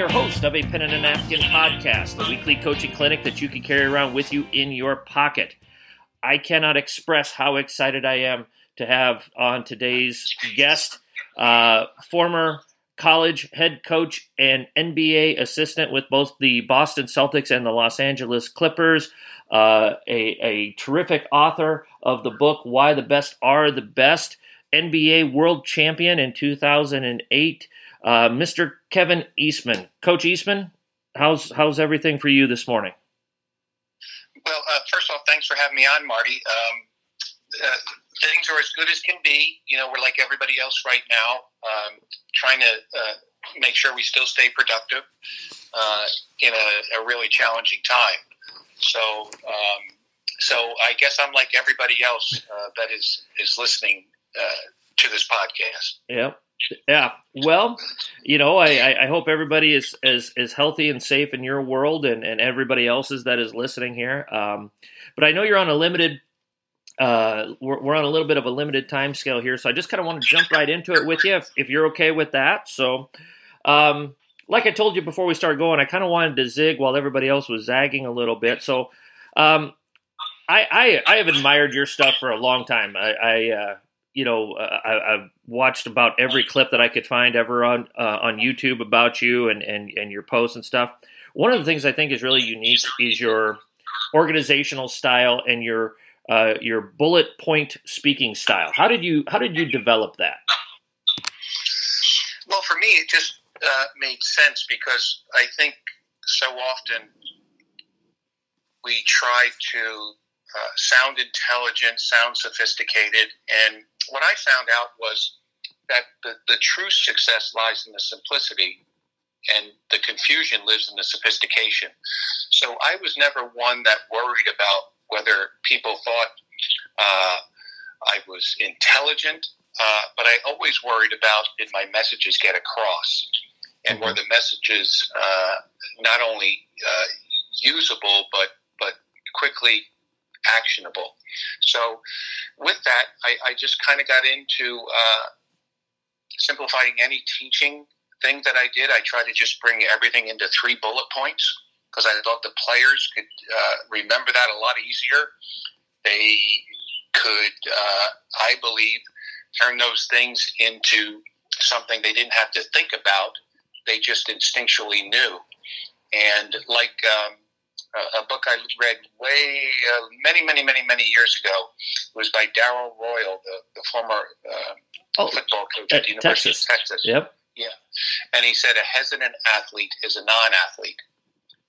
your host of a Pen and a Napkin podcast, the weekly coaching clinic that you can carry around with you in your pocket. I cannot express how excited I am to have on today's guest, uh, former college head coach and NBA assistant with both the Boston Celtics and the Los Angeles Clippers, uh, a, a terrific author of the book Why the Best Are the Best, NBA World Champion in 2008, uh, Mr. Kevin Eastman. Coach Eastman, how's how's everything for you this morning? Well, uh, first off, thanks for having me on, Marty. Um, uh, things are as good as can be. You know, we're like everybody else right now, um, trying to uh, make sure we still stay productive uh, in a, a, really challenging time. So, um, so I guess I'm like everybody else uh, that is is listening uh, to this podcast. Yep. Yeah. Well, you know, I, I hope everybody is, is, is healthy and safe in your world and, and everybody else's that is listening here. Um, but I know you're on a limited uh, we're, we're, on a little bit of a limited time scale here, so I just kind of want to jump right into it with you if, if you're okay with that. So, um, like I told you before we start going, I kind of wanted to zig while everybody else was zagging a little bit. So, um, I, I, I have admired your stuff for a long time. I, I uh, you know, uh, I, have watched about every clip that I could find ever on uh, on YouTube about you and, and and your posts and stuff. One of the things I think is really unique is your organizational style and your uh, your bullet point speaking style. How did you how did you develop that? Well, for me, it just uh, made sense because I think so often we try to uh, sound intelligent, sound sophisticated, and what I found out was that the, the true success lies in the simplicity and the confusion lives in the sophistication. So I was never one that worried about whether people thought uh, I was intelligent, uh, but I always worried about did my messages get across, and mm-hmm. were the messages uh, not only uh, usable but but quickly actionable. So, with that, I, I just kind of got into uh, simplifying any teaching thing that I did. I tried to just bring everything into three bullet points because I thought the players could uh, remember that a lot easier. They could, uh, I believe, turn those things into something they didn't have to think about. They just instinctually knew. And like um, a, book I read way, uh, many, many, many, many years ago, it was by Darrell Royal, the, the former uh, oh, football coach at, the University Texas. of Texas. Yep. Yeah. And he said a hesitant athlete is a non athlete.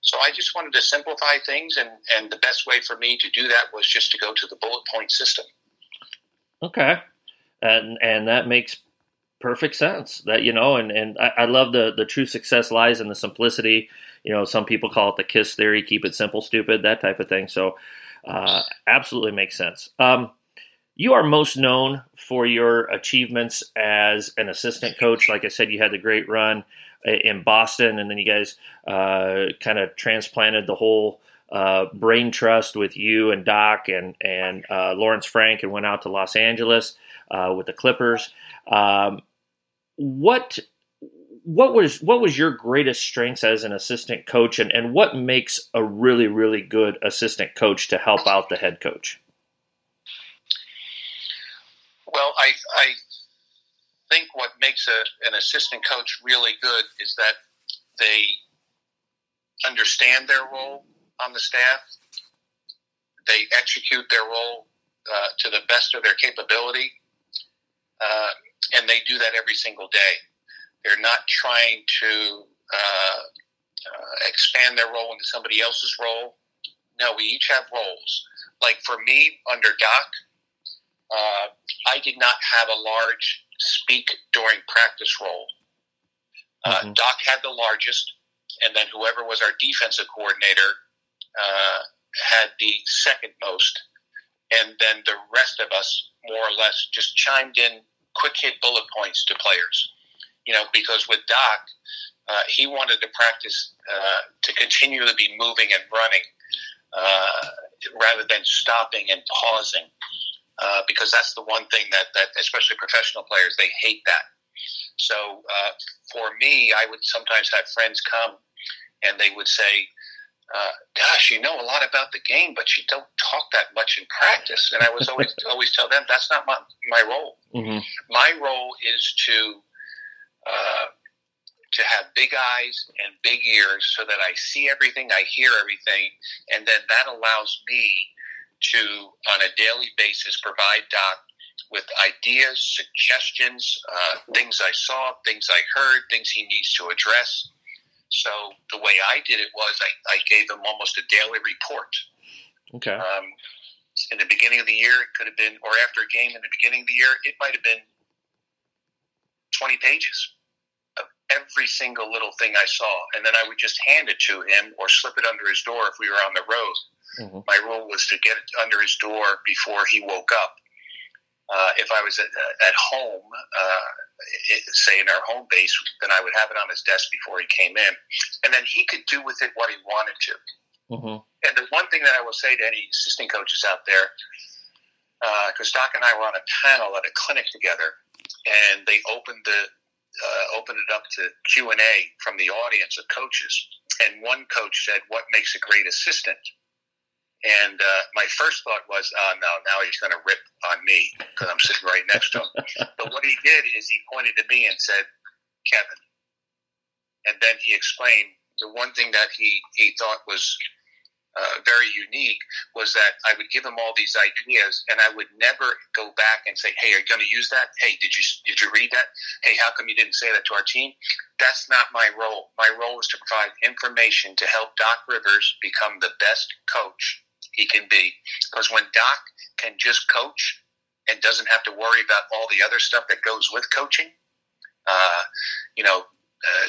So I just wanted to simplify things, and, and the best way for me to do that was just to go to the bullet point system. Okay, and and that makes perfect sense. That you know, and and I, I love the the true success lies in the simplicity. You know, some people call it the KISS theory: keep it simple, stupid, that type of thing. So, uh, absolutely makes sense. Um, you are most known for your achievements as an assistant coach. Like I said, you had the great run in Boston, and then you guys uh, kind of transplanted the whole uh, brain trust with you and Doc and and uh, Lawrence Frank, and went out to Los Angeles uh, with the Clippers. Um, what what was what was your greatest strengths as an assistant coach, and, and what makes a really really good assistant coach to help out the head coach? Well, I, I think what makes a, an assistant coach really good is that they understand their role on the staff, they execute their role uh, to the best of their capability, uh, and they do that every single day. They're not trying to uh, uh expand their role into somebody else's role. No, we each have roles. Like for me, under Doc, uh, I did not have a large speak during practice role. Uh, mm-hmm. Doc had the largest, and then whoever was our defensive coordinator uh, had the second most, and then the rest of us more or less just chimed in quick hit bullet points to players. You know, because with Doc, uh, he wanted to practice uh, to continually be moving and running uh, rather than stopping and pausing uh, because that's the one thing that, that especially professional players they hate that. So uh, for me, I would sometimes have friends come and they would say, uh, "Gosh, you know a lot about the game, but you don't talk that much in practice." And I was always always tell them that's not my my role. Mm-hmm. My role is to uh, to have big eyes and big ears so that I see everything, I hear everything, and then that allows me to, on a daily basis, provide Doc with ideas, suggestions, uh, things I saw, things I heard, things he needs to address. So the way I did it was I, I gave him almost a daily report. Okay. Um, in the beginning of the year, it could have been, or after a game in the beginning of the year, it might have been 20 pages of every single little thing I saw. And then I would just hand it to him or slip it under his door if we were on the road. Mm-hmm. My rule was to get it under his door before he woke up. Uh, if I was at, at home, uh, it, say in our home base, then I would have it on his desk before he came in. And then he could do with it what he wanted to. Mm-hmm. And the one thing that I will say to any assistant coaches out there, because Doc and I were on a panel at a clinic together, and they opened the uh, opened it up to Q and A from the audience of coaches. And one coach said, "What makes a great assistant?" And uh, my first thought was, "Oh no, now he's going to rip on me because I'm sitting right next to him." but what he did is he pointed to me and said, "Kevin," and then he explained the one thing that he he thought was uh, very unique was that I would give him all these ideas, and I would never go back and say, "Hey, are you going to use that? Hey, did you did you read that? Hey, how come you didn't say that to our team?" That's not my role. My role is to provide information to help Doc Rivers become the best coach he can be. Because when Doc can just coach and doesn't have to worry about all the other stuff that goes with coaching, uh, you know. Uh,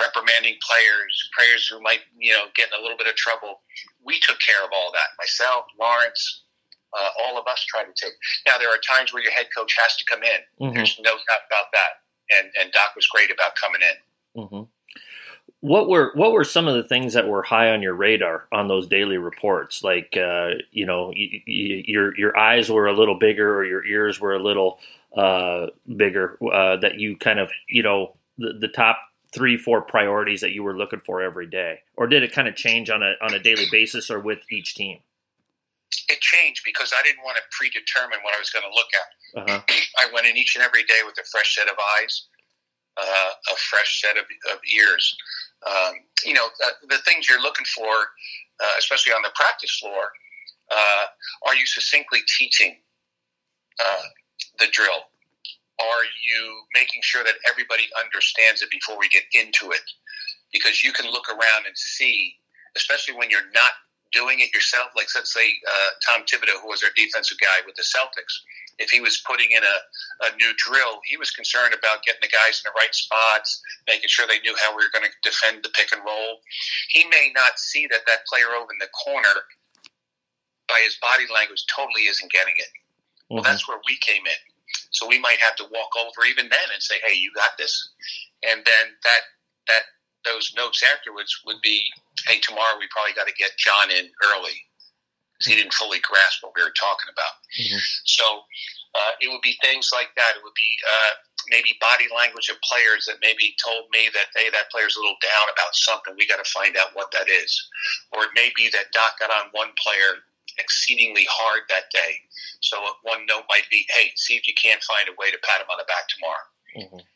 reprimanding players, players who might, you know, get in a little bit of trouble. We took care of all that. Myself, Lawrence, uh, all of us tried to take. Now there are times where your head coach has to come in. Mhm. There's no doubt about that. And and Doc was great about coming in. Mm-hmm. What were what were some of the things that were high on your radar on those daily reports? Like, uh, you know, y- y- your your eyes were a little bigger, or your ears were a little uh, bigger. Uh, that you kind of, you know, the, the top three, four priorities that you were looking for every day, or did it kind of change on a on a daily basis or with each team? It changed because I didn't want to predetermine what I was going to look at. Uh-huh. I went in each and every day with a fresh set of eyes, uh, a fresh set of, of ears. Um, you know, the, the things you're looking for, uh, especially on the practice floor, uh, are you succinctly teaching uh, the drill? Are you making sure that everybody understands it before we get into it? Because you can look around and see, especially when you're not doing it yourself. Like, let's say uh, Tom Thibodeau, who was our defensive guy with the Celtics, if he was putting in a, a new drill, he was concerned about getting the guys in the right spots, making sure they knew how we were going to defend the pick and roll. He may not see that that player over in the corner, by his body language, totally isn't getting it. Well, Mhm. that's where we came in. So we might have to walk over even then and say, "Hey, you got this," and then that that those notes afterwards would be, "Hey, tomorrow we probably got to get John in early because he didn't fully grasp what we were talking about." Mhm. So uh, it would be things like that. It would be uh, maybe body language of players that maybe told me that hey, that player's a little down about something. We got to find out what that is, or it may be that Doc got on one player exceedingly hard that day. So one note might be, hey, see if you can't find a way to pat him on the back tomorrow. Mhm.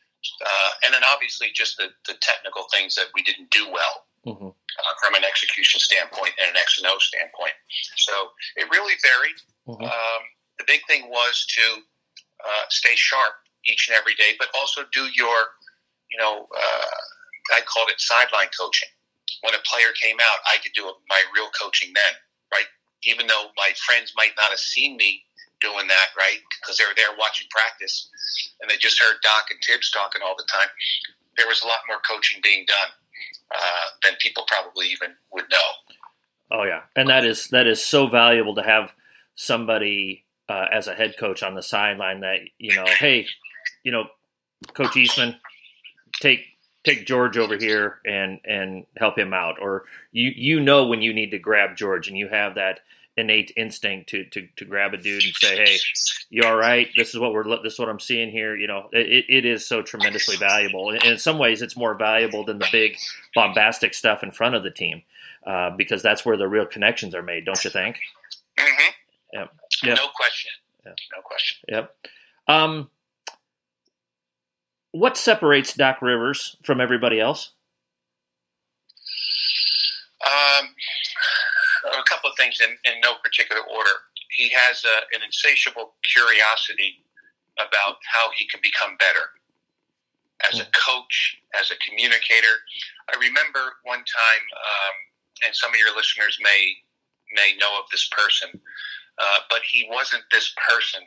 Uh, and then obviously just the, the technical things that we didn't do well Mhm. uh, from an execution standpoint and an X and O standpoint. So it really varied. Mhm. Um, the big thing was to uh, stay sharp each and every day, but also do your, you know, uh, I called it sideline coaching. When a player came out, I could do my real coaching then, right? Even though my friends might not have seen me doing that, right? Because they were there watching practice and they just heard Doc and Thibs talking all the time. There was a lot more coaching being done uh, than people probably even would know. Oh yeah, and that is that is so valuable to have somebody uh, as a head coach on the sideline that you know, hey, you know, Coach Eastman, take take George over here and and help him out, or you you know when you need to grab George, and you have that innate instinct to to to grab a dude and say, hey, You all right? This is what we're. This is what I'm seeing here. You know, it, it is so tremendously valuable, and in some ways, it's more valuable than the big bombastic stuff in front of the team, uh, because that's where the real connections are made. Don't you think? Mm-hmm. Yep. Yep. No question. Yeah. No question. Yep. Um, what separates Doc Rivers from everybody else? Um, a couple of things in, in no particular order he has a, an insatiable curiosity about how he can become better as a coach, as a communicator. I remember one time, um, and some of your listeners may may know of this person, uh, but he wasn't this person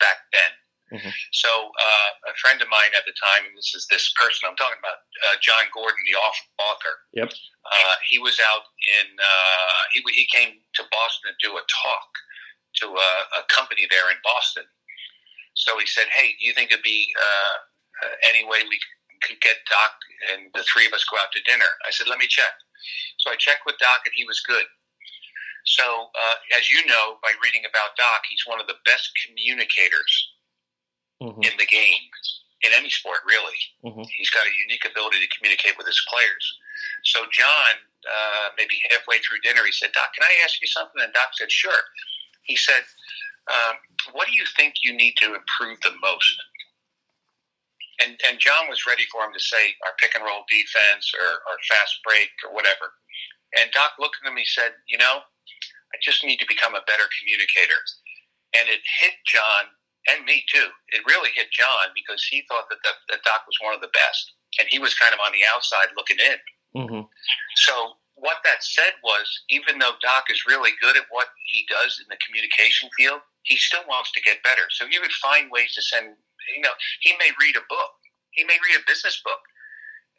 back then. Mm-hmm. So uh, a friend of mine at the time, and this is this person I'm talking about, uh, Jon Gordon, the author. Yep. Uh, he was out in. Uh, he he came to Boston to do a talk to a, a company there in Boston. So he said, "Hey, do you think it'd be uh, uh, any way we could get Doc and the three of us go out to dinner?" I said, "Let me check." So I checked with Doc, and he was good. So, uh, as you know by reading about Doc, he's one of the best communicators mm-hmm. in the game, in any sport, really. Mm-hmm. He's got a unique ability to communicate with his players. So, Jon, uh, maybe halfway through dinner, he said, Doc, can I ask you something? And Doc said, Sure he said, um, "What do you think you need to improve the most?" And and Jon was ready for him to say our pick and roll defense or our fast break or whatever. And Doc looked at him. He said, "You know, I just need to become a better communicator." And it hit Jon and me too. It really hit Jon because he thought that, that, that Doc was one of the best, and he was kind of on the outside looking in. Mm-hmm. So what that said was, even though Doc is really good at what he does in the communication field, he still wants to get better. So he would find ways to send, you know, he may read a book, he may read a business book,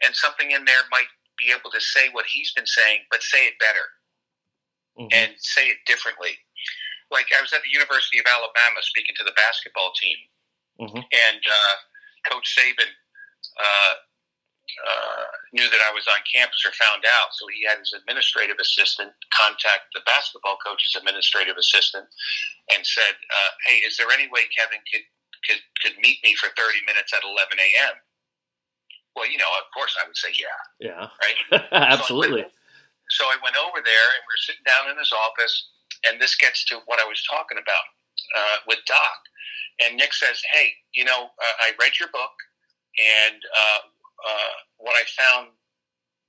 and something in there might be able to say what he's been saying, but say it better mm-hmm. and say it differently. Like I was at the University of Alabama speaking to the basketball team, mm-hmm. and uh, Coach Saban uh, uh, knew that I was on campus or found out. So he had his administrative assistant contact the basketball coach's administrative assistant and said, uh, "Hey, is there any way Kevin could could could meet me for 30 minutes at 11 a.m.?" Well, you know, of course I would say yeah. Yeah. Right. Absolutely. So I, went, so I went over there and we are sitting down in his office, and this gets to what I was talking about uh, with Doc. And Nick says, "Hey, you know, uh, I read your book, and uh, uh, what I found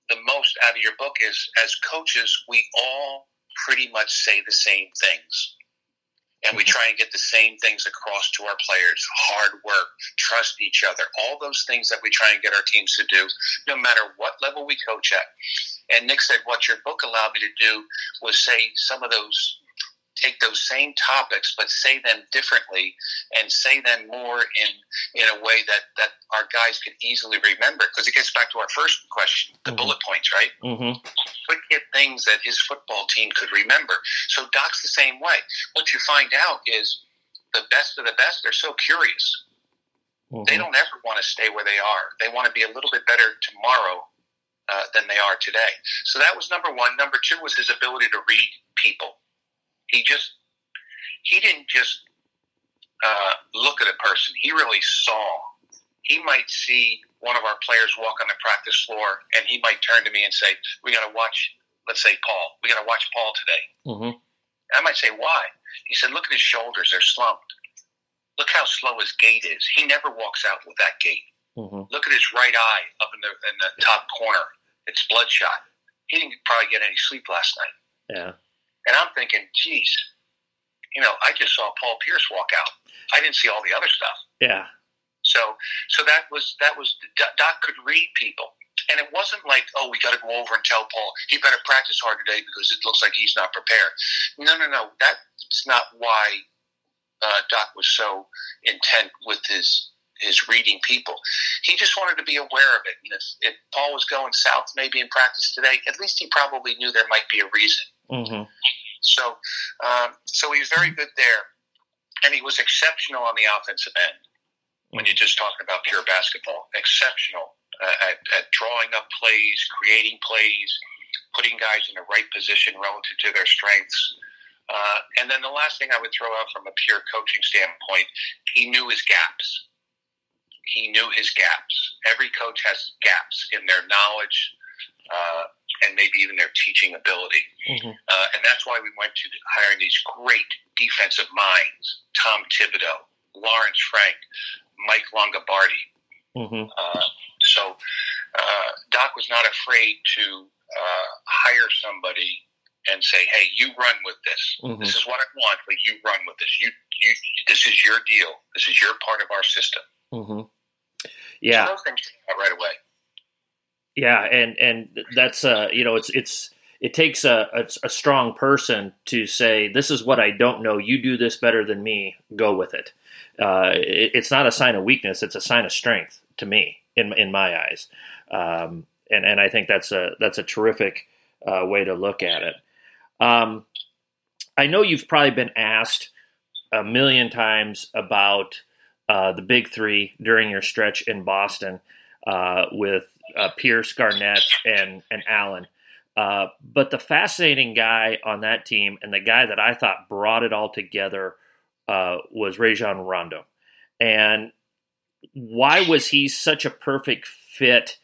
the most out of your book is as coaches, we all pretty much say the same things. And we mm-hmm. try and get the same things across to our players hard work, trust each other, all those things that we try and get our teams to do, no matter what level we coach at. And Nick said, What your book allowed me to do was say some of those take those same topics but say them differently and say them more in in a way that that our guys can easily remember. Because it gets back to our first question the mm-hmm. bullet points right? Mm-hmm. quick hit things that his football team could remember? So doc's the same way. What you find out is the best of the best they're so curious. Mm-hmm. they don't ever want to stay where they are. They want to be a little bit better tomorrow uh, than they are today. So that was number one. Number two was his ability to read people he just he didn't just uh, look at a person. He really saw. He might see one of our players walk on the practice floor, and he might turn to me and say, "We got to watch." Let's say Paul. We got to watch Paul today. Mm-hmm. I might say, "Why?" He said, "Look at his shoulders; they're slumped. Look how slow his gait is. He never walks out with that gait. Mm-hmm. Look at his right eye up in the in the top corner; it's bloodshot. He didn't probably get any sleep last night." Yeah. And I'm thinking, geez, you know, I just saw Paul Pierce walk out. I didn't see all the other stuff. Yeah. So, so that was that was Doc could read people, and it wasn't like, oh, we got to go over and tell Paul he better practice hard today because it looks like he's not prepared. No, no, no. That's not why uh, Doc was so intent with his his reading people. He just wanted to be aware of it. And if, if Paul was going south maybe in practice today, at least he probably knew there might be a reason. Mm-hmm. So, um, so he was very good there, and he was exceptional on the offensive end. When you're just talking about pure basketball, exceptional uh, at, at drawing up plays, creating plays, putting guys in the right position relative to their strengths. Uh, and then the last thing I would throw out from a pure coaching standpoint, he knew his gaps. He knew his gaps. Every coach has gaps in their knowledge uh, and maybe even their teaching ability. Mm-hmm. Uh, and that's why we went to hiring these great defensive minds Tom Thibodeau, Lawrence Frank, Mike Longabardi. Mm-hmm. Uh, so uh, Doc was not afraid to uh, hire somebody and say, "Hey, you run with this. Mm-hmm. This is what I want, but you run with this. You, you, this is your deal. This is your part of our system." Mm-hmm. Yeah, so those things came out right away. Yeah, and and that's uh, you know, it's it's it takes a, a, a strong person to say, "This is what I don't know. You do this better than me. Go with it." Uh, it it's not a sign of weakness; it's a sign of strength to me, in in my eyes. Um, and and I think that's a that's a terrific uh, way to look at it. Um, I know you've probably been asked a million times about uh, the big three during your stretch in Boston uh, with uh, Pierce, Garnett, and and Allen. Uh, but the fascinating guy on that team and the guy that I thought brought it all together uh, was Rajon Rondo. And why was he such a perfect fit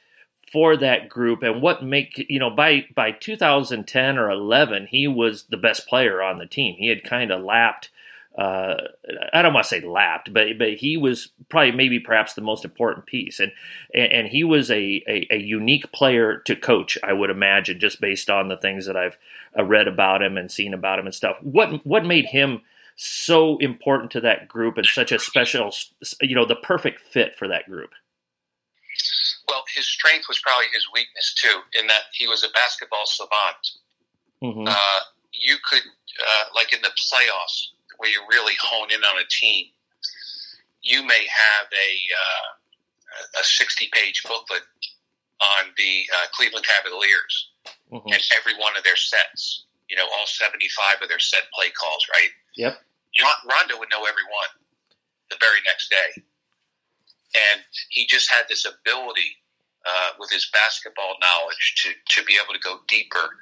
for that group and what make you know by by 2010 or 11 he was the best player on the team he had kind of lapped uh, I don't want to say lapped, but but he was probably maybe perhaps the most important piece, and and, he was a, a, a unique player to coach. I would imagine just based on the things that I've uh, read about him and seen about him and stuff. What what made him so important to that group and such a special, you know, the perfect fit for that group? Well, his strength was probably his weakness too, in that he was a basketball savant. Mm-hmm. Uh, you could, uh, like in the playoffs, where you really hone in on a team, you may have a uh, a sixty page booklet on the uh, Cleveland Cavaliers mm-hmm. and every one of their sets. You know, all seventy five of their set play calls, right? Yep. Rondo would know every one the very next day. And he just had this ability uh, with his basketball knowledge to, to be able to go deeper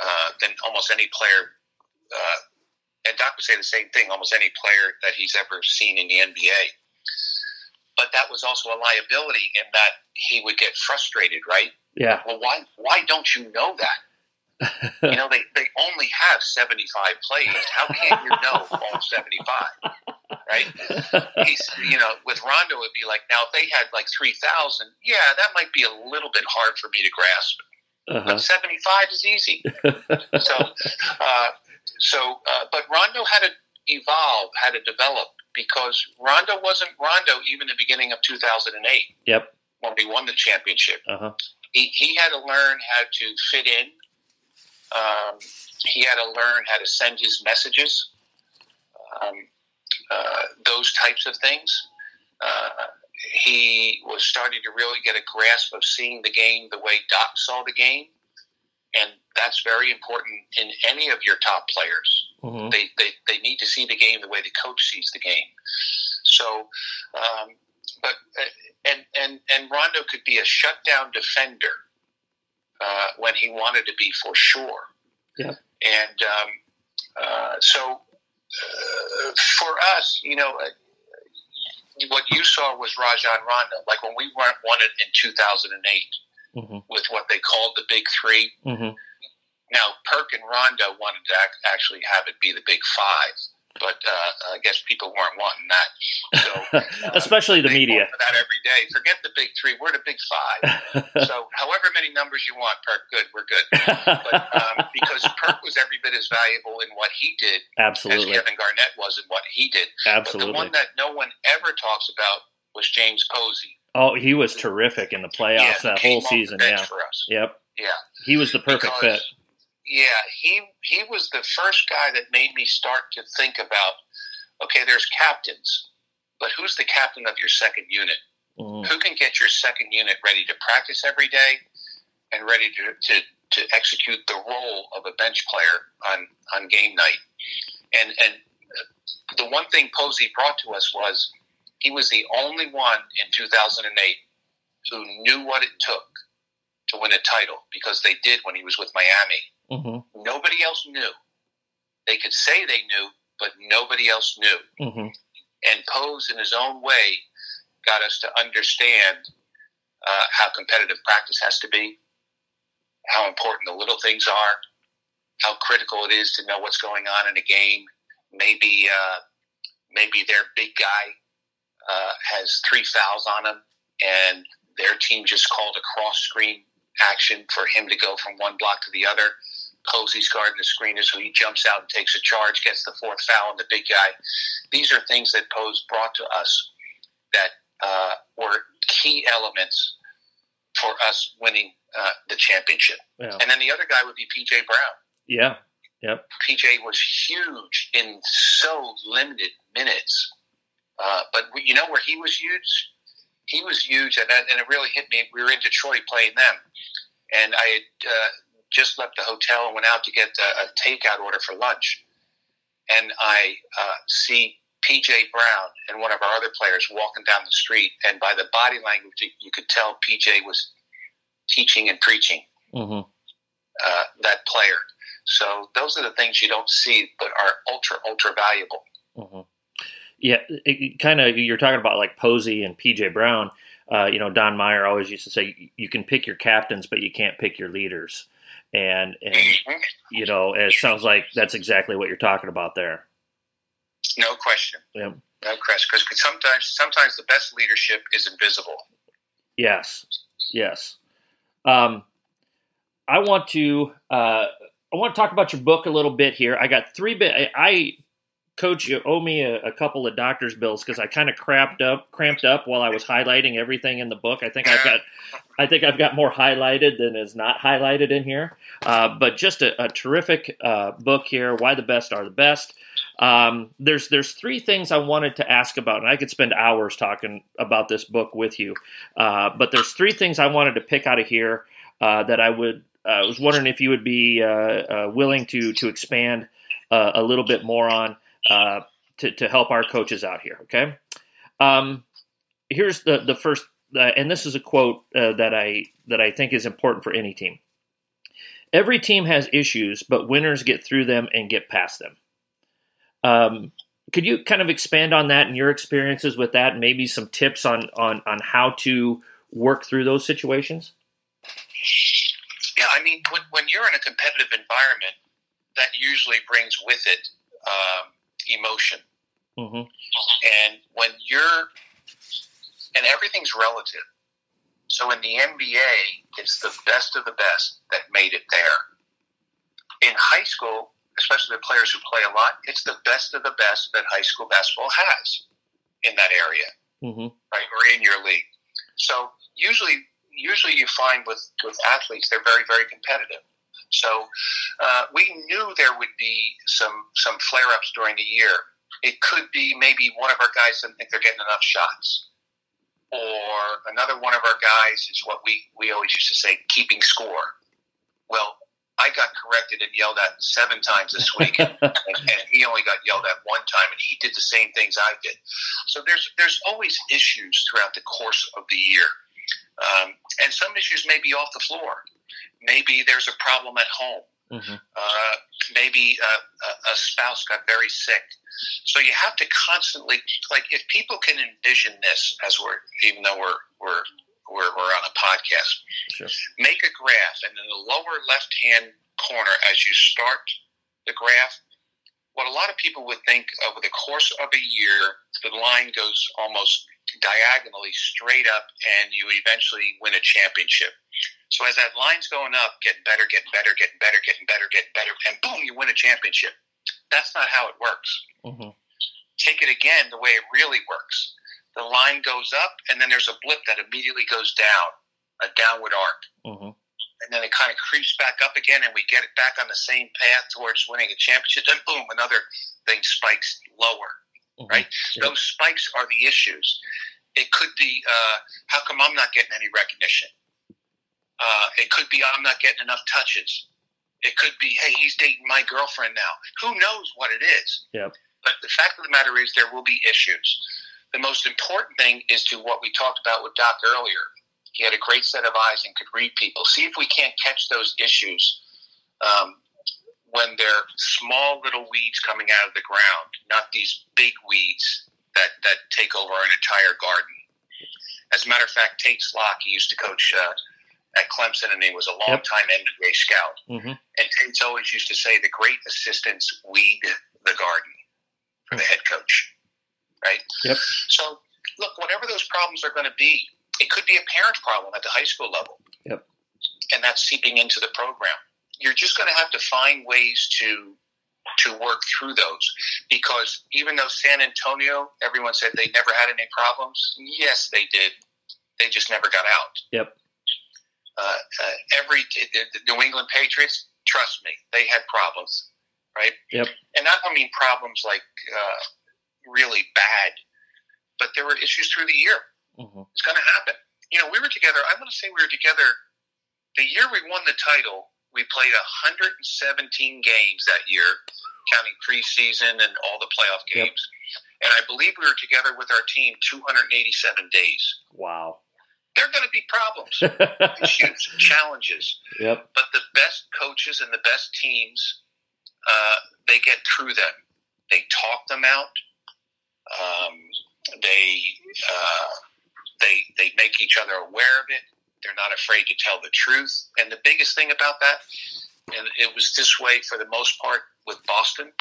uh, than almost any player. Uh, and Doc would say the same thing almost any player that he's ever seen in the NBA. But that was also a liability in that he would get frustrated, right? Yeah. Well, why why don't you know that? you know, they, they only have 75 plays. How can you know all 75? Right? He's, you know, with Rondo, it'd be like, now if they had like 3,000, yeah, that might be a little bit hard for me to grasp. Uh-huh. But 75 is easy. so, uh, so, uh, but Rondo had to evolve, had to develop because Rondo wasn't Rondo even the beginning of 2008. Yep. When we won the championship. Uh-huh. He, he had to learn how to fit in um, he had to learn how to send his messages, um, uh, those types of things. Uh, he was starting to really get a grasp of seeing the game the way Doc saw the game, and that's very important in any of your top players. Mm-hmm. They, they they need to see the game the way the coach sees the game. So, um, but uh, and and and Rondo could be a shutdown defender uh, when he wanted to be for sure. Yeah. And um, uh, so uh, for us, you know, uh, what you saw was Rajon Rondo. Like when we won it in 2008 mm-hmm. with what they called the Big 3 mm-hmm. Now, Perk and Rondo wanted to actually have it be the Big Five but uh, I guess people weren't wanting that. So, uh, especially the media that every day. Forget the big three. We're the big five. so, however many numbers you want, Perk, good, we're good. But um, because Perk was every bit as valuable in what he did Absolutely. as Kevin Garnett was in what he did. Absolutely. But the one that no one ever talks about was James Posey. Oh, he was terrific in the playoffs yeah, that whole season. Yeah. For us. Yep. Yeah. He was the perfect because, fit yeah, he he was the first guy that made me start to think about okay, there's captains, but who's the captain of your second unit? Mm-hmm. Who can get your second unit ready to practice every day and ready to, to, to execute the role of a bench player on, on game night? And and the one thing Posey brought to us was he was the only one in 2008 who knew what it took to win a title because they did when he was with Miami. Mm-hmm. Nobody else knew. they could say they knew, but nobody else knew. Mm-hmm. And Pose, in his own way, got us to understand uh, how competitive practice has to be, how important the little things are, how critical it is to know what's going on in a game. Maybe uh, maybe their big guy uh, has three fouls on him, and their team just called a cross screen action for him to go from one block to the other. Posey's guarding the screener, so he jumps out and takes a charge, gets the fourth foul on the big guy. These are things that Pose brought to us that uh, were key elements for us winning uh, the championship. Yeah. And then the other guy would be PJ Brown. Yeah. Yep. PJ was huge in so limited minutes. Uh, but you know where he was huge? He was huge, and, and it really hit me. We were in Detroit playing them, and I had uh, just left the hotel and went out to get a, a takeout order for lunch. And I uh, see PJ Brown and one of our other players walking down the street, and by the body language, you could tell PJ was teaching and preaching Mm-hmm. uh, that player. So those are the things you don't see, but are ultra ultra valuable. Mm-hmm. Yeah, it, kind of. You're talking about like Posey and PJ Brown. Uh, you know, Don Meyer always used to say you can pick your captains, but you can't pick your leaders. And and Mhm. you know, it sounds like that's exactly what you're talking about there. No question. Yeah. No question. Because sometimes sometimes the best leadership is invisible. Yes, yes. Um, I want to uh, I want to talk about your book a little bit here. I got three bit. I, I coach, you owe me a, a couple of doctor's bills because I kind of cramped up, cramped up while I was highlighting everything in the book. I think I've got, I think I've got more highlighted than is not highlighted in here. Uh, but just a, a terrific uh, book here. Why the best are the best. Um, there's there's three things I wanted to ask about, and I could spend hours talking about this book with you. Uh, but there's three things I wanted to pick out of here uh, that I would. I was wondering if you would be uh, uh, willing to to expand uh, a little bit more on uh, to to help our coaches out here. Okay. Um, here's the the first, uh, and this is a quote uh, that I that I think is important for any team. Every team has issues, but winners get through them and get past them. Um, could you kind of expand on that and your experiences with that, and maybe some tips on on on how to work through those situations? Yeah, I mean, when, when you're in a competitive environment, that usually brings with it um, emotion. Mm-hmm. And when you're, and everything's relative. So in the NBA, it's the best of the best that made it there. In high school, especially the players who play a lot, it's the best of the best that high school basketball has in that area, Mm-hmm. right, or in your league. So usually, usually you find with with athletes, they're very, very competitive. So uh, we knew there would be some some flare ups during the year. It could be maybe one of our guys doesn't think they're getting enough shots, or another one of our guys is what we we always used to say, keeping score. Well, I got corrected and yelled at seven times this week, and, and he only got yelled at one time, and he did the same things I did. So there's there's always issues throughout the course of the year, um, and some issues may be off the floor. Maybe there's a problem at home. Mm-hmm. Uh, maybe uh, a, a spouse got very sick. So you have to constantly like if people can envision this as we're even though we're we're we're, we're on a podcast, Sure. make a graph, and in the lower left hand corner, as you start the graph, what a lot of people would think over the course of a year, the line goes almost diagonally straight up, and you eventually win a championship. So as that line's going up, getting better, getting better, getting better, getting better, getting better, and boom, you win a championship. That's not how it works. Mm-hmm. Take it again the way it really works. The line goes up, and then there's a blip that immediately goes down, a downward arc Mm-hmm. and then it kind of creeps back up again, and we get it back on the same path towards winning a championship. Then, boom, another thing spikes lower. Mm-hmm. Right. Yep. Those spikes are the issues. It could be, uh, how come I'm not getting any recognition? Uh, it could be, I'm not getting enough touches. It could be, hey, he's dating my girlfriend now. Who knows what it is? Yep. But the fact of the matter is, there will be issues. The most important thing is to what we talked about with Doc earlier. He had a great set of eyes and could read people. See if we can't catch those issues um, when they're small little weeds coming out of the ground, not these big weeds that, that take over an entire garden. As a matter of fact, Tates Locke, he used to coach uh, at Clemson, and he was a long time yep. NBA scout. Mm-hmm. And Tates always used to say, "The great assistants weed the garden for the head coach." Right. Yep. So, look, whatever those problems are going to be, it could be a parent problem at the high school level. Yep. And that's seeping into the program. You're just going to have to find ways to to work through those because even though San Antonio, everyone said they never had any problems. Yes, they did. They just never got out. Yep. Uh, uh, every the New England Patriots, trust me, they had problems, right? Yep. And not I mean problems like uh, really bad, but there were issues through the year. Mm-hmm. It's going to happen. You know, we were together. I'm going to say we were together the year we won the title. We played 117 games that year, counting preseason and all the playoff games. Yep. And I believe we were together with our team 287 days. Wow there are going to be problems, issues, challenges. Yep. But the best coaches and the best teams, uh, they get through them. They talk them out. Um, they uh, they they make each other aware of it. They're not afraid to tell the truth. And the biggest thing about that, and it was this way for the most part with Boston.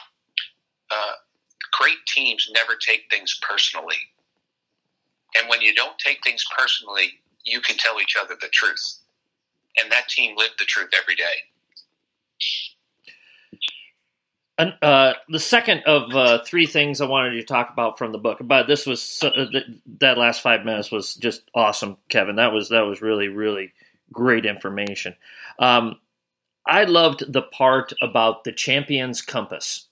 Uh, great teams never take things personally. And when you don't take things personally, you can tell each other the truth. And that team lived the truth every day. Uh, the second of uh, three things I wanted to talk about from the book, but this was uh, that last five minutes was just awesome, Kevin. That was that was really really great information. Um, I loved the part about the champions compass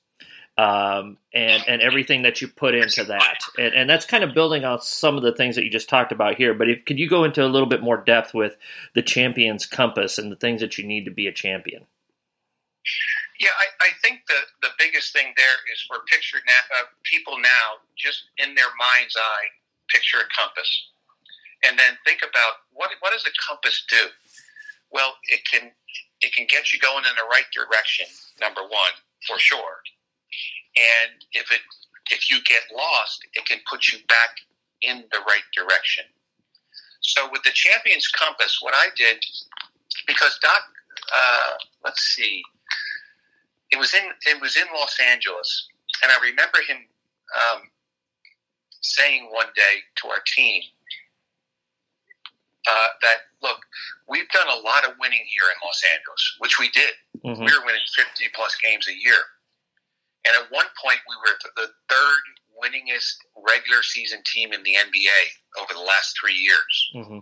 um, and and everything that you put into that, and, and that's kind of building on some of the things that you just talked about here. But if, could you go into a little bit more depth with the champion's compass and the things that you need to be a champion? Yeah, I, I think the the biggest thing there is for picture now, uh, people now just in their mind's eye picture a compass, and then think about what what does a compass do? Well, it can it can get you going in the right direction. Number one, for sure and if it if you get lost, it can put you back in the right direction. So with the Champions Compass, what I did because Doc, uh, let's see, it was in it was in Los Angeles, and I remember him um, saying one day to our team uh, that look, we've done a lot of winning here in Los Angeles, which we did. Mm-hmm. We were winning fifty plus games a year. And at one point, we were the third winningest regular season team in the NBA over the last three years. Mm-hmm.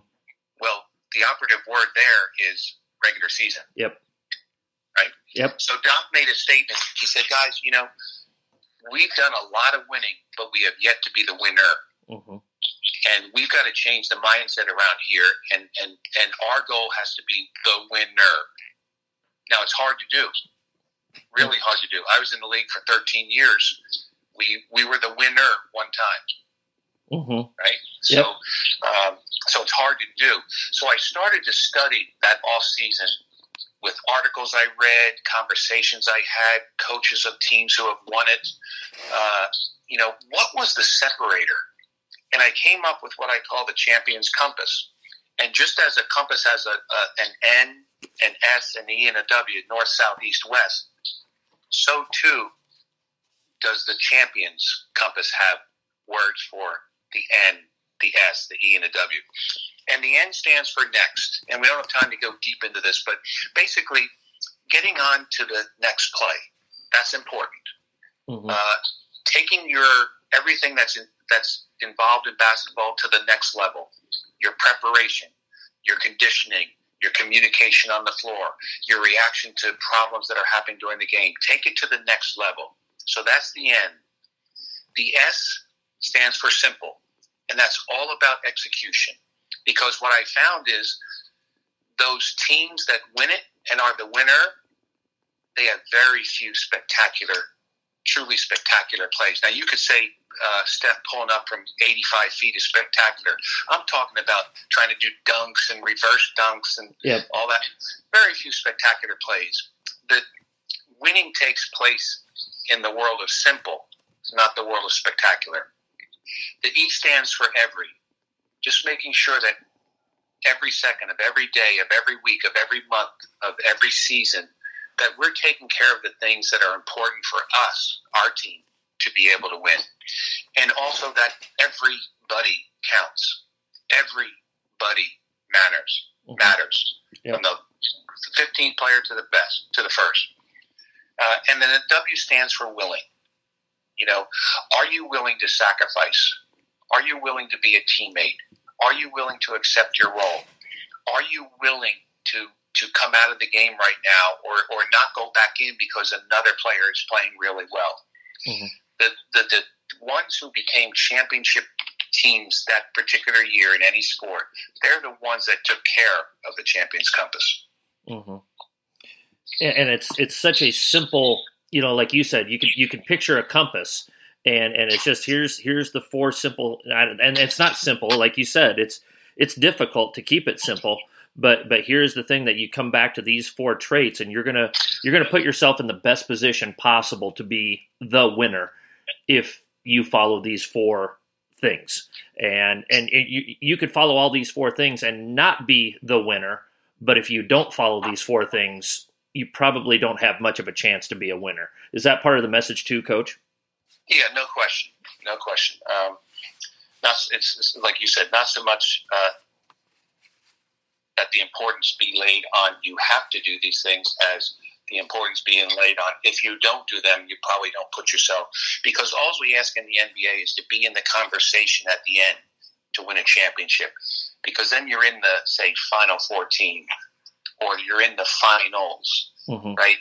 Well, the operative word there is regular season. Yep. Right? Yep. So Doc made a statement. He said, guys, you know, we've done a lot of winning, but we have yet to be the winner. Mm-hmm. And we've got to change the mindset around here. And, and, and our goal has to be the winner. Now, it's hard to do really hard to do. I was in the league for 13 years. We we were the winner one time, mm-hmm. right? Yep. So um, so it's hard to do. So I started to study that off season with articles I read, conversations I had, coaches of teams who have won it. Uh, you know, what was the separator? And I came up with what I call the champion's compass. And just as a compass has a, a an N, an S, an E, and a W, north, south, east, west, so too does the champions compass have words for the N, the S, the E, and the W. And the N stands for next. And we don't have time to go deep into this, but basically, getting on to the next play. That's important. Mm-hmm. Uh, taking your everything that's in, that's involved in basketball to the next level. Your preparation, your conditioning, your communication on the floor, your reaction to problems that are happening during the game. Take it to the next level. So that's the N. The S stands for simple, and that's all about execution. Because what I found is those teams that win it and are the winner, they have very few spectacular, truly spectacular plays. Now, you could say uh, Steph pulling up from 85 feet is spectacular. I'm talking about trying to do dunks and reverse dunks and yep. all that. Very few spectacular plays. The winning takes place in the world of simple, not the world of spectacular. The E stands for every, just making sure that every second of every day, of every week, of every month, of every season, that we're taking care of the things that are important for us, our team, to be able to win. And also that everybody counts. Everybody matters. Mm-hmm. Matters. Yep. From the 15th player to the best, to the first. Uh, and then the W stands for willing. You know, are you willing to sacrifice? Are you willing to be a teammate? Are you willing to accept your role? Are you willing to to come out of the game right now or, or not go back in because another player is playing really well? Mm-hmm. The, the the ones who became championship teams that particular year in any sport, they're the ones that took care of the champions compass. Mm-hmm. And it's it's such a simple, you know, like you said, you can you can picture a compass, and and it's just here's here's the four simple, and it's not simple, like you said, it's it's difficult to keep it simple. But but here's the thing that you come back to these four traits, and you're gonna you're gonna put yourself in the best position possible to be the winner if you follow these four things. And and you you could follow all these four things and not be the winner but if you don't follow these four things, you probably don't have much of a chance to be a winner. Is that part of the message too, Coach? Yeah, no question, no question. Um, not it's, it's, like you said, not so much uh, that the importance be laid on you have to do these things as the importance being laid on if you don't do them, you probably don't put yourself because all we ask in the NBA is to be in the conversation at the end to win a championship because then you're in the say final 14 or you're in the finals mm-hmm. right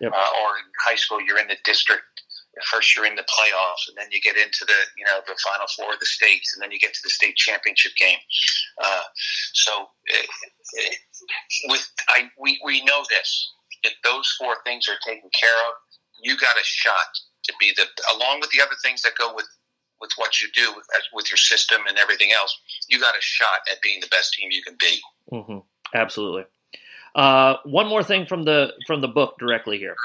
yep. uh, or in high school you're in the district first you're in the playoffs and then you get into the you know the final four of the states and then you get to the state championship game uh, so it, it, with I, we, we know this if those four things are taken care of you got a shot to be the along with the other things that go with with what you do with, with your system and everything else, you got a shot at being the best team you can be. Mm-hmm. Absolutely. Uh, one more thing from the from the book directly here: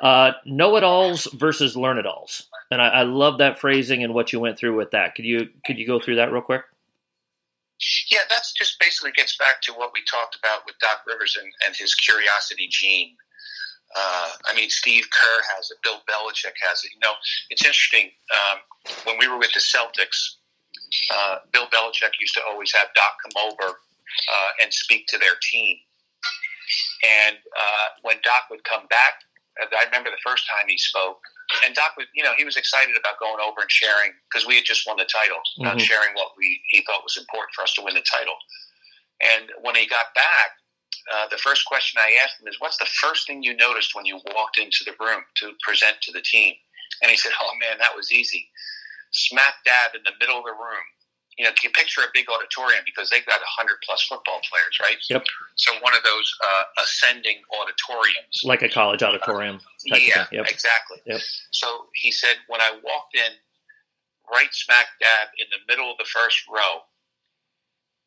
uh, know-it-alls versus learn-it-alls, and I, I, love that phrasing and what you went through with that. Could you could you go through that real quick? Yeah, that's just basically gets back to what we talked about with Doc Rivers and, and his curiosity gene. Uh, I mean, Steve Kerr has it. Bill Belichick has it. You know, it's interesting. Um, when we were with the Celtics, uh, Bill Belichick used to always have Doc come over uh, and speak to their team. And uh, when Doc would come back, I remember the first time he spoke, and Doc was, you know, he was excited about going over and sharing because we had just won the title, mm-hmm. not sharing what we he thought was important for us to win the title. And when he got back, uh, the first question I asked him is, "What's the first thing you noticed when you walked into the room to present to the team?" And he said, "Oh man, that was easy. Smack dab in the middle of the room. You know, can you picture a big auditorium because they've got hundred plus football players, right? Yep. So one of those uh, ascending auditoriums, like a college auditorium. yeah, yep. exactly. Yep. So he said, when I walked in, right smack dab in the middle of the first row,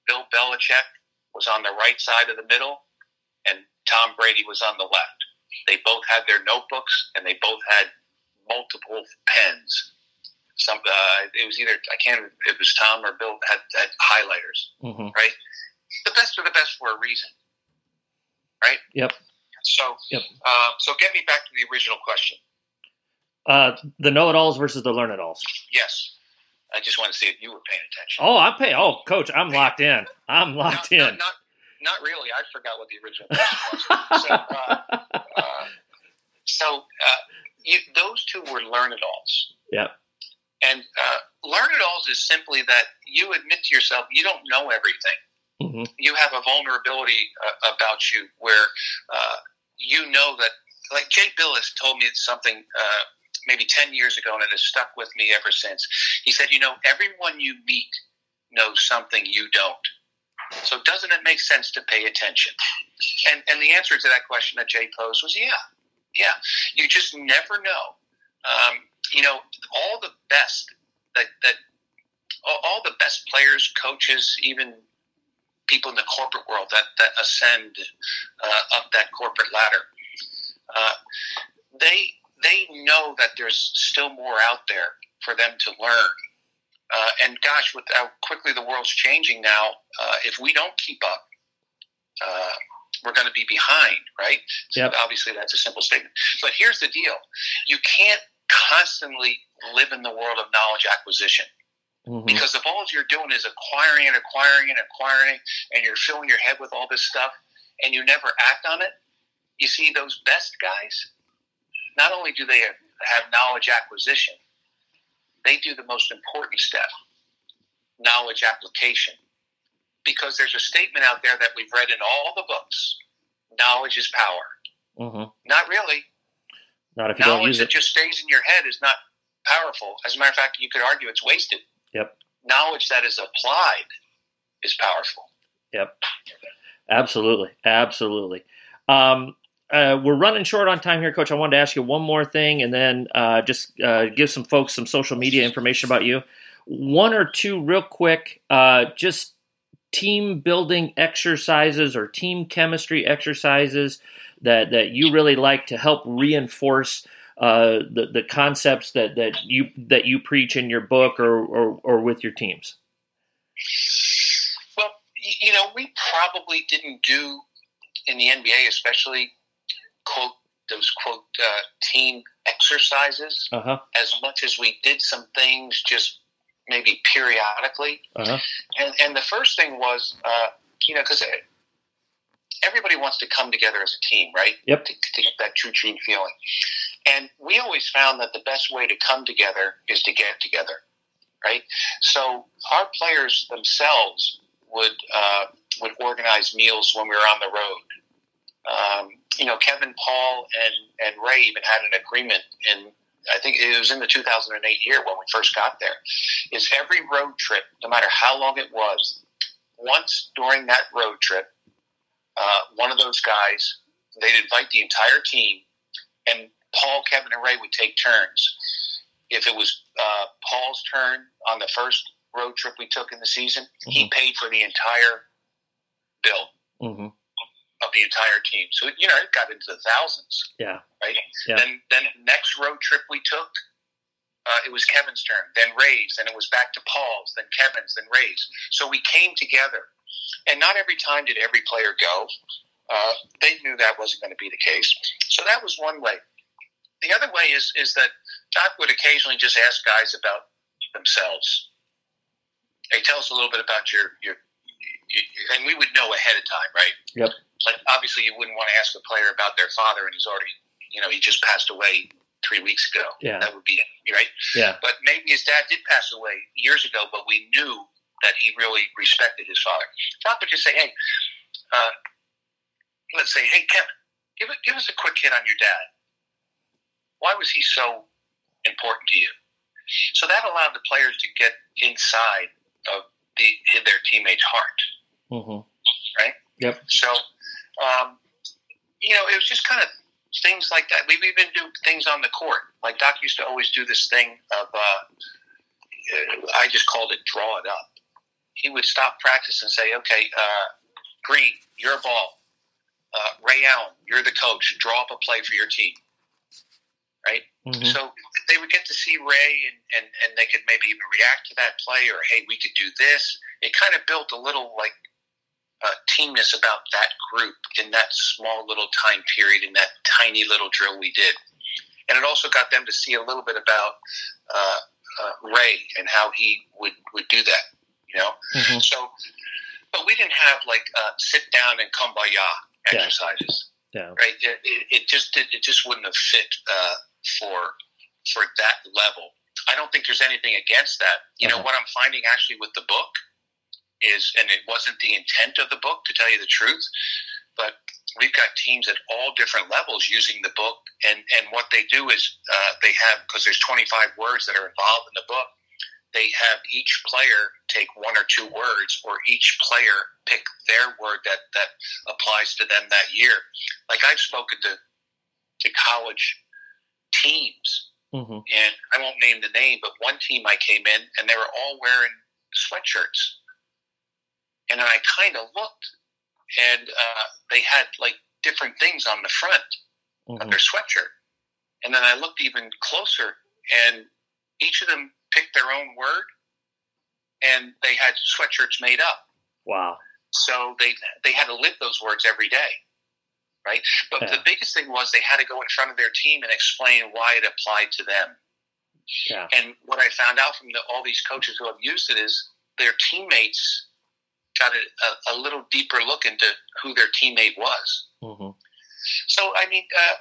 Bill Belichick was on the right side of the middle, and Tom Brady was on the left. They both had their notebooks and they both had multiple pens. Some uh, it was either I can't it was Tom or Bill had, had highlighters, mm-hmm. right? The best are the best for a reason, right? Yep. So, yep. Uh, so get me back to the original question. Uh, the know-it-alls versus the learn-it-alls. Yes. I just want to see if you were paying attention. Oh, I'm paying. Oh, coach, I'm locked in. I'm locked not, in. Not, not, really. I forgot what the original question was. so, uh, uh, so uh, you, those two were learn-it-alls. Yep. And uh, learn-it-alls is simply that you admit to yourself you don't know everything. Mm-hmm. You have a vulnerability uh, about you where uh, you know that, like Jay Bilas told me something maybe 10 years ago, and it has stuck with me ever since. He said, You know, everyone you meet knows something you don't. So doesn't it make sense to pay attention? And, and the answer to that question that Jay posed was yeah. Yeah. You just never know. Um, you know, all the best that, that all the best players, coaches, even people in the corporate world that, that ascend uh, up that corporate ladder. Uh, they they know that there's still more out there for them to learn. Uh, and gosh, with how quickly the world's changing now, uh, if we don't keep up, uh, we're going to be behind, right? So Yep. obviously, that's a simple statement. But here's the deal: you can't constantly live in the world of knowledge acquisition Mhm. because if all you're doing is acquiring and acquiring and acquiring, and you're filling your head with all this stuff, and you never act on it, you see those best guys. Not only do they have knowledge acquisition, they do the most important step, knowledge application. Because there's a statement out there that we've read in all the books: knowledge is power. Mhm. Not really. Not if you don't knowledge use that it. just stays in your head is not powerful. As a matter of fact, you could argue it's wasted. Yep. Knowledge that is applied is powerful. Yep. Absolutely. Absolutely. Um, uh, we're running short on time here, Coach. I wanted to ask you one more thing, and then uh, just uh, give some folks some social media information about you. One or two, real quick, uh, just team building exercises or team chemistry exercises that that you really like to help reinforce uh, the the concepts that, that you that you preach in your book or, or, or with your teams. Well, you know, we probably didn't do in the NBA, especially quote those quote uh, team exercises Uh huh. as much as we did some things just maybe periodically. Uh huh. And, and the first thing was, uh, you know, because everybody wants to come together as a team, right? Yep. To, to get that true team feeling. And we always found that the best way to come together is to get together, right? So our players themselves would uh, would organize meals when we were on the road. Um, you know, Kevin, Paul, and and Ray even had an agreement in. I think it was in the 2008 year when we first got there. Is every road trip, no matter how long it was, once during that road trip, uh, one of those guys, they'd invite the entire team, and Paul, Kevin, and Ray would take turns. If it was uh, Paul's turn on the first road trip we took in the season, he paid for the entire bill Mm-hmm. of the entire team. So you know it got into the thousands, Yeah. right? Yeah. Then then next road trip we took, uh, it was Kevin's turn. Then Ray's. Then it was back to Paul's. Then Kevin's. Then Ray's. So we came together, and not every time did every player go. Uh, they knew that wasn't going to be the case. So that was one way. The other way is is that Doc would occasionally just ask guys about themselves. Hey, tell us a little bit about your your, your and we would know ahead of time, right? Yep. Like obviously, you wouldn't want to ask a player about their father, and he's already, you know, he just passed away three weeks ago. Yeah. that would be it, right. Yeah. But maybe his dad did pass away years ago, but we knew that he really respected his father. Doc would just say, "Hey, uh, let's say, hey Kevin, give give us a quick hit on your dad. Why was he so important to you?" So that allowed the players to get inside of the their teammate's heart. Mm-hmm. So, um, you know, it was just kind of things like that. We've even do things on the court. Like Doc used to always do this thing of, uh, uh, I just called it draw it up. He would stop practice and say, okay, uh, Green, your ball. Uh, Ray Allen, you're the coach. Draw up a play for your team. Right? Mm-hmm. So they would get to see Ray and, and, and they could maybe even react to that play or, hey, we could do this. It kind of built a little like uh, teamness about that group in that small little time period in that tiny little drill we did. And it also got them to see a little bit about uh, uh, Ray and how he would, would do that, you know? Mm-hmm. So, but we didn't have like uh, sit down and kumbaya Yeah. exercises Yeah. right? It, it, it just did, it just wouldn't have fit uh, for for that level. I don't think there's anything against that. You know Uh-huh. what I'm finding actually with the book is, and it wasn't the intent of the book to tell you the truth, but we've got teams at all different levels using the book, and and what they do is uh, they have because there's 25 words that are involved in the book. They have each player take one or two words, or each player pick their word that that applies to them that year. Like I've spoken to to college teams, Mm-hmm. and I won't name the name, but one team I came in and they were all wearing sweatshirts, and then I kind of looked, and uh, they had like different things on the front of Mm-hmm. their sweatshirt. And then I looked even closer, and each of them picked their own word, and they had sweatshirts made up. Wow. So they they had to live those words every day, right? But Yeah. the biggest thing was they had to go in front of their team and explain why it applied to them. Yeah. And what I found out from the, all these coaches who have used it is their teammates got a, a, a little deeper look into who their teammate was. hmm So, I mean, uh,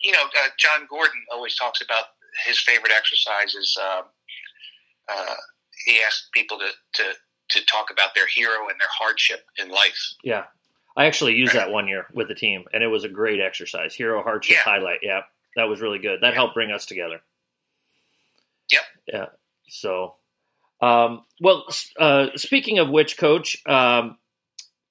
you know, uh, Jon Gordon always talks about his favorite exercise is um, uh, he asks people to, to, to talk about their hero and their hardship in life. Yeah. I actually used that one year with the team, and it was a great exercise. Hero hardship Yeah. highlight. Yeah, that was really good. That Yeah. helped bring us together. Yep. Yeah. So, um, well, uh, speaking of which, Coach, um,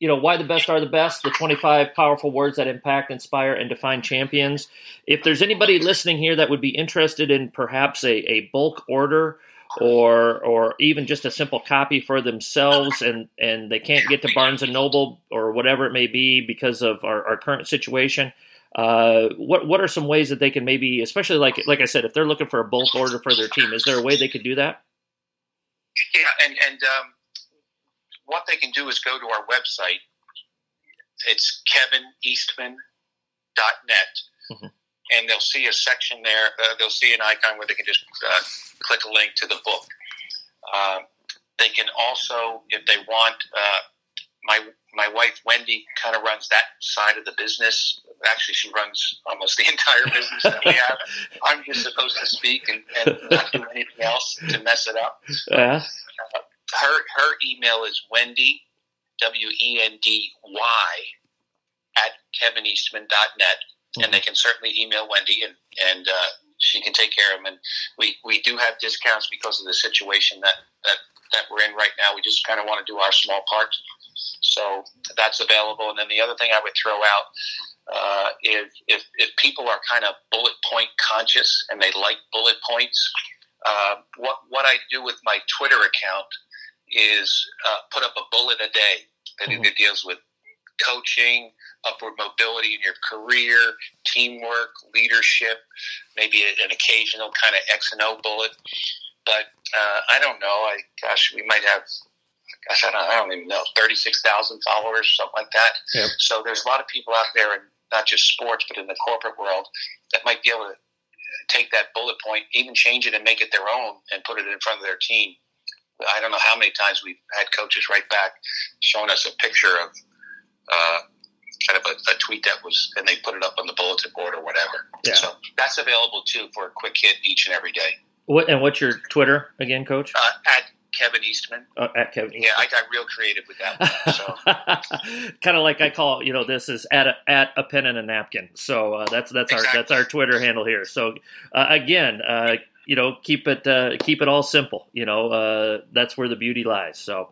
you know why the best are the best. The twenty-five powerful words that impact, inspire, and define champions. If there's anybody listening here that would be interested in perhaps a, a bulk order or or even just a simple copy for themselves and and they can't get to Barnes and Noble or whatever it may be because of our, our current situation uh, what what are some ways that they can maybe especially like like I said if they're looking for a bulk order for their team is there a way they could do that Yeah, and, and um, what they can do is go to our website. It's kevineastman.net. Mhm. And they'll see a section there. Uh, they'll see an icon where they can just uh, click a link to the book. Um, they can also, if they want, uh, my my wife Wendy kind of runs that side of the business. Actually, she runs almost the entire business that we have. I'm just supposed to speak and, and not do anything else to mess it up yeah her her email is Wendy W E N D Y at kevineastman.net and they can certainly email Wendy and and uh, she can take care of them and we we do have discounts because of the situation that that that we're in right now. We just kind of want to do our small part. So that's available. And then the other thing I would throw out uh, if, if if people are kind of bullet point conscious and they like bullet points uh, what what I do with my Twitter account is uh, put up a bullet a day that Mhm. either deals with coaching, upward mobility in your career, teamwork, leadership, maybe an occasional kind of X and O bullet. But uh, I don't know. I gosh, we might have. Gosh, I don't, I don't even know. Thirty-six thousand followers, something like that. Yep. So there's a lot of people out there, in not just sports, but in the corporate world, that might be able to take that bullet point, even change it and make it their own, and put it in front of their team. I don't know how many times we've had coaches write back showing us a picture of uh, kind of a, a tweet that was, and they put it up on the bulletin board or whatever. Yeah. So that's available too for a quick hit each and every day. what and what's your Twitter again coach Uh, at Kevin Eastman. uh, at Kevin Yeah, I got real creative with that. One, so kind of like I call you know this is at a, at a pen and a napkin. So uh, that's that's our that's our Twitter handle here. So uh, again, uh, you know, keep it uh, keep it all simple. You know, uh, that's where the beauty lies. So.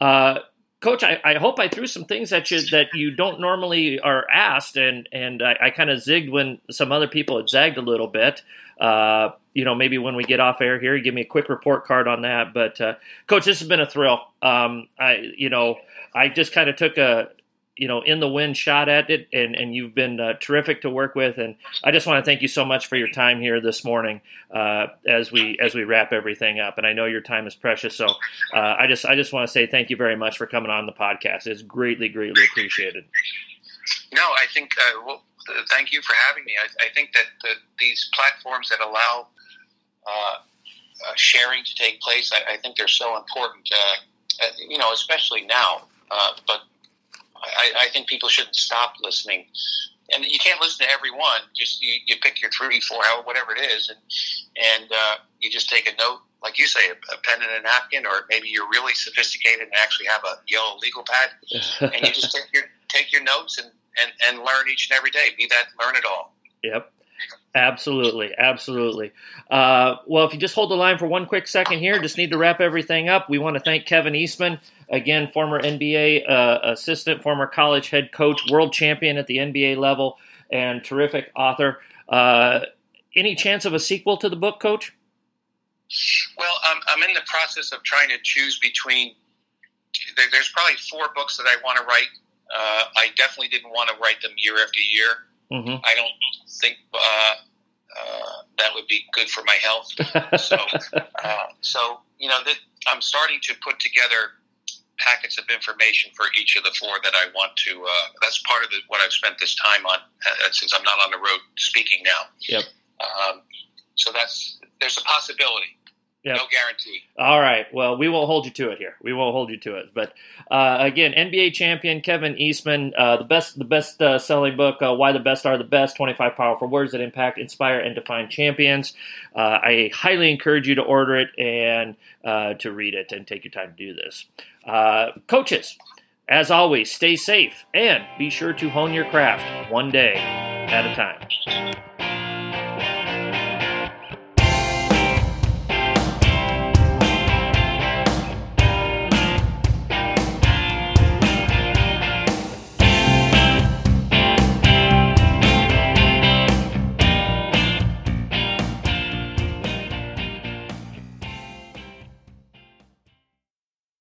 Uh, Coach, I, I hope I threw some things at you that you don't normally are asked, and and I, I kind of zigged when some other people had zagged a little bit. Uh, you know, maybe when we get off air here, give me a quick report card on that. But uh, Coach, this has been a thrill. Um, I, you know, I just kind of took a, you know, in the wind shot at it, and and you've been uh, terrific to work with, and I just want to thank you so much for your time here this morning uh, as we as we wrap everything up. And I know your time is precious, so uh, I just I just want to say thank you very much for coming on the podcast. It's greatly greatly appreciated. no, I think. Uh, well, thank you for having me. I, I think that the, these platforms that allow uh, uh, sharing to take place, I, I think they're so important. You know, especially now. But I, I think people shouldn't stop listening. And you can't listen to everyone. Just you, you pick your three, four, hour, whatever it is, and and uh, you just take a note, like you say, a, a pen and a napkin, or maybe you're really sophisticated and actually have a yellow legal pad, and you just take your take your notes and, and, and learn each and every day. Be that learn it all. Yep. Absolutely, absolutely. Uh, well, if you just hold the line for one quick second here, just need to wrap everything up. We want to thank Kevin Eastman, again, former NBA uh, assistant, former college head coach, world champion at the NBA level, and terrific author. Uh, any chance of a sequel to the book, Coach? Well, I'm, I'm in the process of trying to choose between. There's probably four books that I want to write. Uh, I definitely didn't want to write them year after year. Mm-hmm. I don't think uh, uh, that would be good for my health. so, uh, so you know, that I'm starting to put together packets of information for each of the four that I want to. Uh, that's part of the, what I've spent this time on uh, since I'm not on the road speaking now. Yep. Um, so that's there's a possibility. Yep. No guarantee. All right. Well, we won't hold you to it here. We won't hold you to it. But uh, again, NBA champion Kevin Eastman, uh, the best, the best uh, selling book. Uh, Why the best are the best: Twenty Five Powerful Words That Impact, Inspire, and Define Champions. Uh, I highly encourage you to order it and uh, to read it and take your time to do this. Uh, coaches, as always, stay safe and be sure to hone your craft one day at a time.